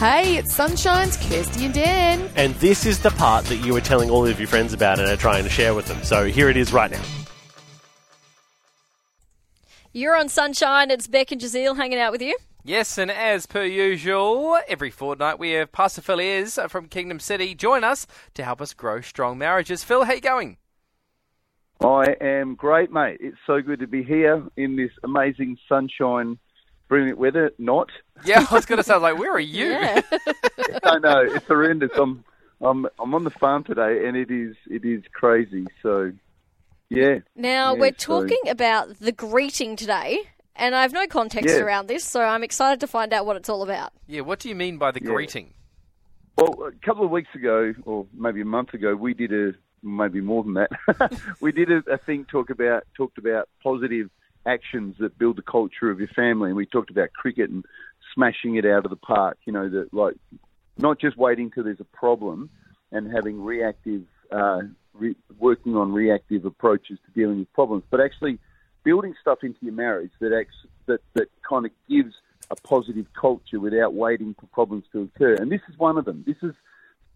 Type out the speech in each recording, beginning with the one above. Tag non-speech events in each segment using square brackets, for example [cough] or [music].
Hey, it's Sonshine's Kirsty and Dan. And this is the part that you were telling all of your friends about and are trying to share with them. So here it is right now. You're on Sonshine. It's Beck and Jazeel hanging out with you. Yes, and as per usual, every fortnight we have Pastor Phil Ayres from Kingdom City join us to help us grow strong marriages. Phil, how you going? I am great, mate. It's so good to be here in this amazing sunshine, brilliant weather. Not. Yeah, I was going to say, like, where are you? Yeah. [laughs] I know it's horrendous. I'm, I'm, I'm on the farm today, and it is, it is crazy. So, yeah. Now, Yeah, we're so- talking about the greeting today, and I have no context Yeah. around this, so I'm excited to find out what it's all about. Yeah, what do you mean by the Yeah. greeting? Well, a couple of weeks ago, or maybe a month ago, we did a maybe more than that. [laughs] we did a, a thing talk about talked about positive actions that build the culture of your family, and we talked about cricket and smashing it out of the park. You know, that like not just waiting till there's a problem and having reactive, uh, re- working on reactive approaches to dealing with problems, but actually building stuff into your marriage that acts, that that kind of gives a positive culture without waiting for problems to occur. And this is one of them. This is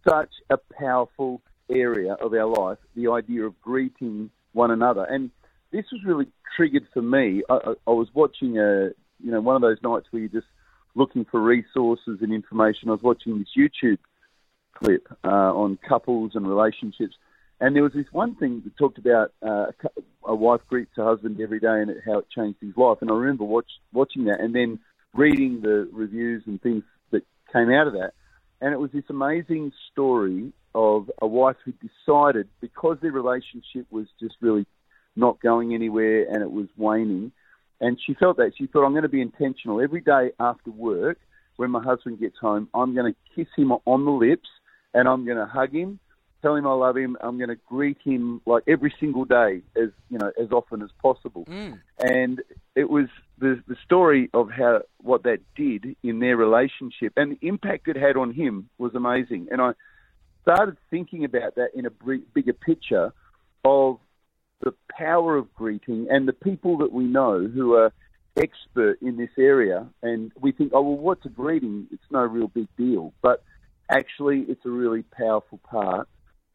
such a powerful area of our life, the idea of greeting one another. And this was really triggered for me. I, I, was watching a, you know, one of those nights where you're just looking for resources and information. I was watching this YouTube clip uh, on couples and relationships. And there was this one thing that talked about uh, a wife greets her husband every day and how it changed his life. And I remember watch, watching that and then reading the reviews and things that came out of that. And it was this amazing story of a wife who decided, because their relationship was just really not going anywhere and it was waning, and she felt that. She thought, I'm going to be intentional. Every day after work, when my husband gets home, I'm going to kiss him on the lips and I'm going to hug him, tell him I love him. I'm going to greet him like every single day, as you know, as often as possible. Mm. And it was the the story of how what that did in their relationship and the impact it had on him was amazing. And I started thinking about that in a bigger picture of the power of greeting and the people that we know who are expert in this area. And we think, oh, well, what's a greeting? It's no real big deal. But actually, it's a really powerful part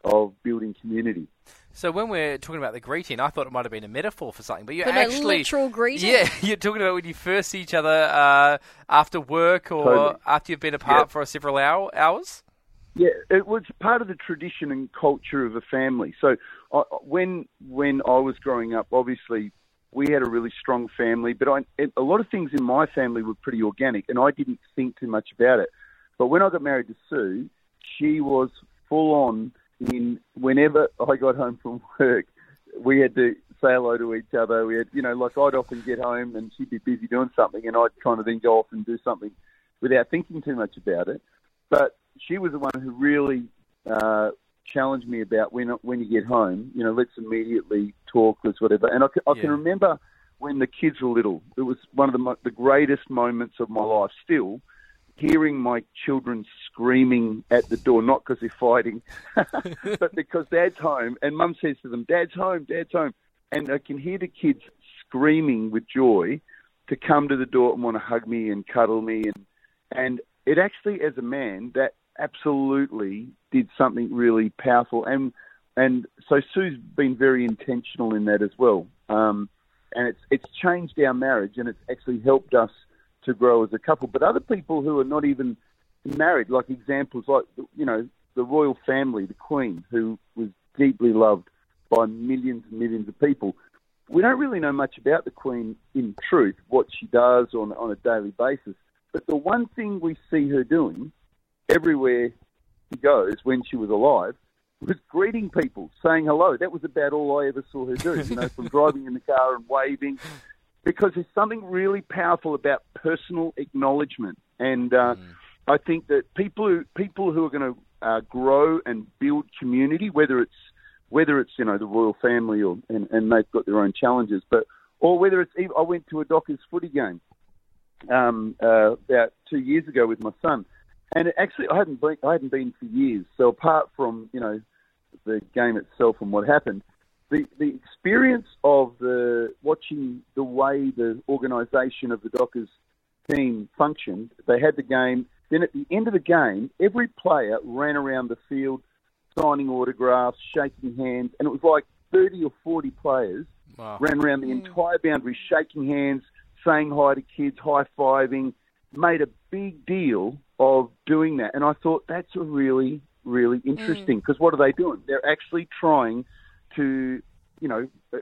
of building community. So when we're talking about the greeting, I thought it might have been a metaphor for something, but you're But a actually literal greeting? Yeah, [laughs] you're talking about when you first see each other uh, after work or Totally. after you've been apart Yeah. for several hour, hours. Yeah, it was part of the tradition and culture of a family. So I, when when I was growing up, obviously we had a really strong family, but I, a lot of things in my family were pretty organic, and I didn't think too much about it. But when I got married to Sue, she was full on in whenever I got home from [laughs] work, we had to say hello to each other. We had, you know, like I'd often get home and she'd be busy doing something, and I'd kind of then go off and do something without thinking too much about it. But she was the one who really uh, challenged me about when when you get home, you know, let's immediately talk, let's whatever. And I, can- I Yeah. can remember when the kids were little. It was one of the the greatest moments of my life. Still, hearing my children screaming at the door, not because they're fighting, [laughs] but because Dad's home, and Mum says to them, "Dad's home, Dad's home," and I can hear the kids screaming with joy to come to the door and want to hug me and cuddle me, and and it actually, as a man, that absolutely did something really powerful, and and so Sue's been very intentional in that as well, um, and it's it's changed our marriage, and it's actually helped us to grow as a couple. But other people who are not even married, like examples like you know the royal family, the Queen, who was deeply loved by millions and millions of people. We don't really know much about the Queen in truth, what she does on on a daily basis. But the one thing we see her doing everywhere she goes when she was alive was greeting people, saying hello. That was about all I ever saw her do. You know, from [laughs] driving in the car and waving, because there's something really powerful about personal acknowledgement. And uh, I think that people who people who are going to uh, grow and build community, whether it's whether it's you know the royal family or and, and they've got their own challenges, but or whether it's I went to a Dockers footy game um, uh, about two years ago with my son, and actually I hadn't been I hadn't been for years. So apart from you know the game itself and what happened, the the experience of the watching the way the organisation of the Dockers team functioned. They had the game, Then at the end of the game, every player ran around the field signing autographs, shaking hands, and it was like 30 or 40 players Wow. ran around the mm. entire boundary, shaking hands, saying hi to kids, high fiving, made a big deal of doing that. And I thought that's a really, really interesting because what are they doing? They're actually trying to, you know, uh,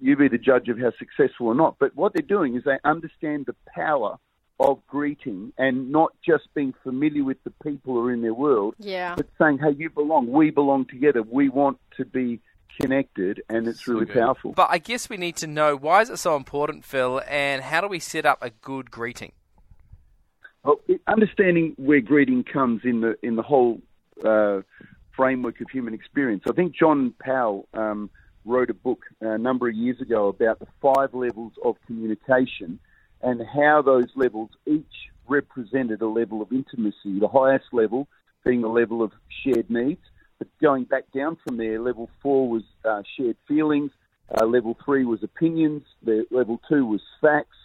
you be the judge of how successful or not. But what they're doing is they understand the power of greeting and not just being familiar with the people who are in their world, Yeah. but saying, hey, you belong, we belong together, we want to be connected, and it's really powerful. But I guess we need to know why is it so important, Phil, and how do we set up a good greeting? Well, understanding where greeting comes in the in the whole uh, framework of human experience. I think John Powell um, wrote a book a number of years ago about the five levels of communication and how those levels each represented a level of intimacy. The highest level being the level of shared needs, but going back down from there, level four was uh, shared feelings. Uh, level three was opinions. The, level two was facts.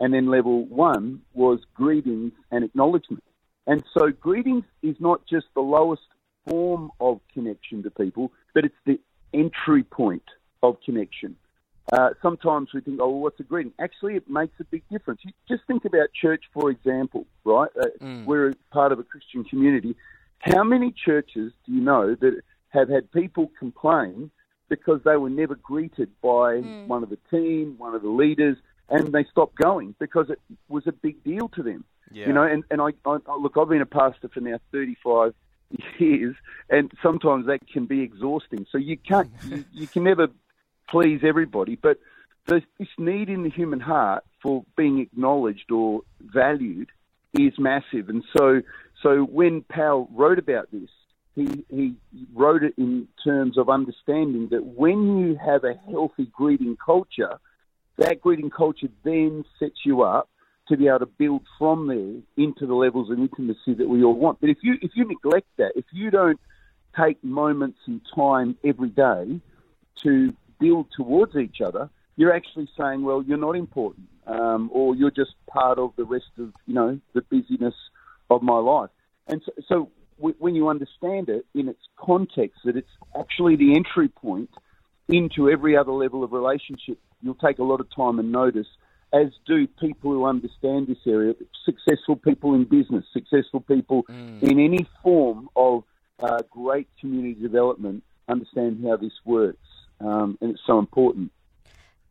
And then level one was greetings and acknowledgement. And so greetings is not just the lowest form of connection to people, but it's the entry point of connection. Uh, sometimes we think, oh, well, what's a greeting? Actually, it makes a big difference. You just think about church, for example, right? Uh, We're part of a Christian community. How many churches do you know that have had people complain because they were never greeted by one of the team, one of the leaders, and they stopped going because it was a big deal to them? Yeah. You know, and, and I, I look, I've been a pastor for now 35 [laughs] years, and sometimes that can be exhausting. So you can't, [laughs] you, you can never please everybody, but this need in the human heart for being acknowledged or valued is massive. And so, so when Powell wrote about this, he, he wrote it in terms of understanding that when you have a healthy greeting culture, that greeting culture then sets you up to be able to build from there into the levels of intimacy that we all want. But if you if you neglect that, if you don't take moments and time every day to build towards each other, you're actually saying, well, you're not important, um, or you're just part of the rest of you know the busyness of my life. And so, so w- when you understand it in its context, that it's actually the entry point into every other level of relationship, you'll take a lot of time and notice, as do people who understand this area, successful people in business, successful people in any form of uh, great community development understand how this works. Um, and it's so important.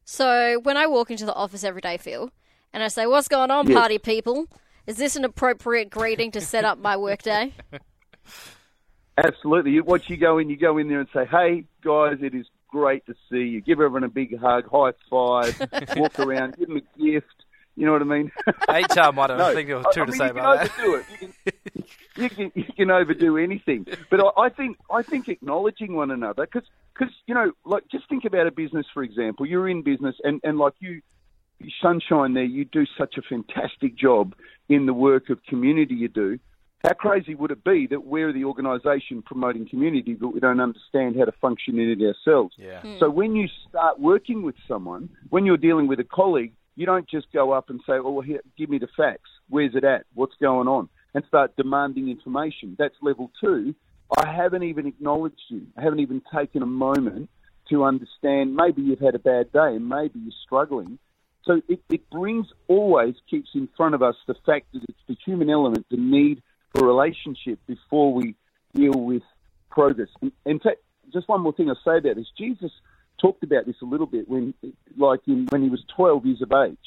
So when I walk into the office every day, Phil, and I say, "What's going on, Yes. party people?" Is this an appropriate greeting to set up my workday? [laughs] Absolutely. You, once you go in, you go in there and say, "Hey guys, it is great to see you." Give everyone a big hug, high five, [laughs] walk around, give them a gift. You know what I mean? HR might have No, I think there was two I to mean, say you can about that. overdo it. You can, you can, you can overdo anything. But I, I think I think acknowledging one another, because because you know, like just think about a business for example. You're in business, and and like you, you Sonshine there, you do such a fantastic job in the work of community you do. How crazy would it be that we're the organisation promoting community, but we don't understand how to function in it ourselves? Yeah. Hmm. So when you start working with someone, when you're dealing with a colleague, you don't just go up and say, "Oh, well, here, give me the facts. Where's it at? What's going on?" and start demanding information. That's level two. I haven't even acknowledged you. I haven't even taken a moment to understand. Maybe you've had a bad day, and maybe you're struggling. So it, it brings always keeps in front of us the fact that it's the human element, the need for relationship before we deal with progress. In, in fact, just one more thing I say about this: Jesus talked about this a little bit when, like, in, when he was 12 years of age,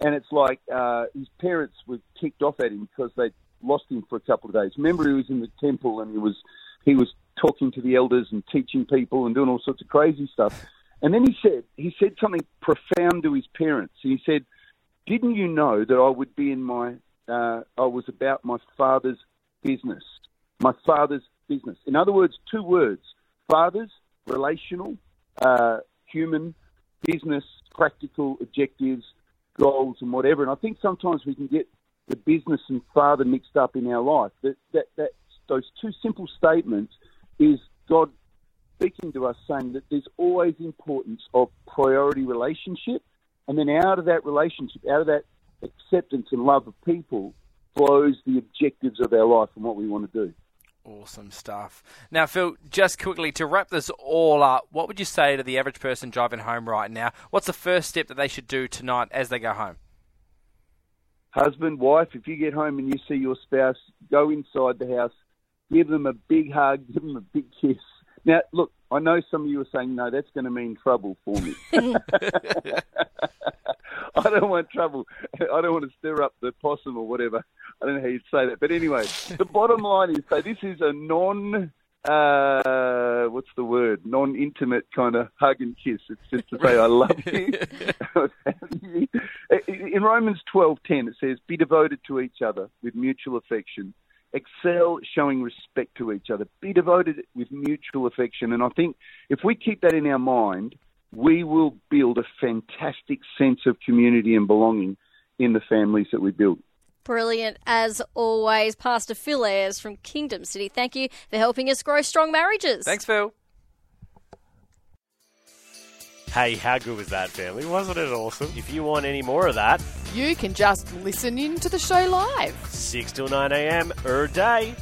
and it's like uh, his parents were kicked off at him because they lost him for a couple of days. Remember, he was in the temple and he was he was talking to the elders and teaching people and doing all sorts of crazy stuff. And then he said he said something profound to his parents. He said, "Didn't you know that I would be in my uh, I was about my father's business, my father's business." In other words, two words: fathers, relational, uh, human, business, practical objectives, goals, and whatever. And I think sometimes we can get the business and father mixed up in our life. That that, that those two simple statements is God speaking to us saying that there's always importance of priority relationship, and then out of that relationship, out of that acceptance and love of people, flows, the objectives of our life and what we want to do. Awesome stuff. Now, Phil, just quickly to wrap this all up, what would you say to the average person driving home right now? What's the first step that they should do tonight as they go home? Husband, wife, if you get home and you see your spouse, go inside the house, give them a big hug, [laughs] give them a big kiss. Now, look, I know some of you are saying, no, that's going to mean trouble for me. [laughs] [laughs] [laughs] I don't want trouble. I don't want to stir up the possum or whatever. I don't know how you'd say that. But anyway, the [laughs] bottom line is so this is a non, uh, what's the word? Non intimate kind of hug and kiss. It's just to say, I love [laughs] you. In Romans 12:10, it says, Be devoted to each other with mutual affection. Excel showing respect to each other. Be devoted with mutual affection. And I think if we keep that in our mind, we will build a fantastic sense of community and belonging in the families that we build. Brilliant as always, Pastor Phil Ayres from Kingdom City. Thank you for helping us grow strong marriages. Thanks, Phil. Hey, how good was that, family? Wasn't it awesome? If you want any more of that, You can just listen in to the show live. 6 till 9 a.m. er day.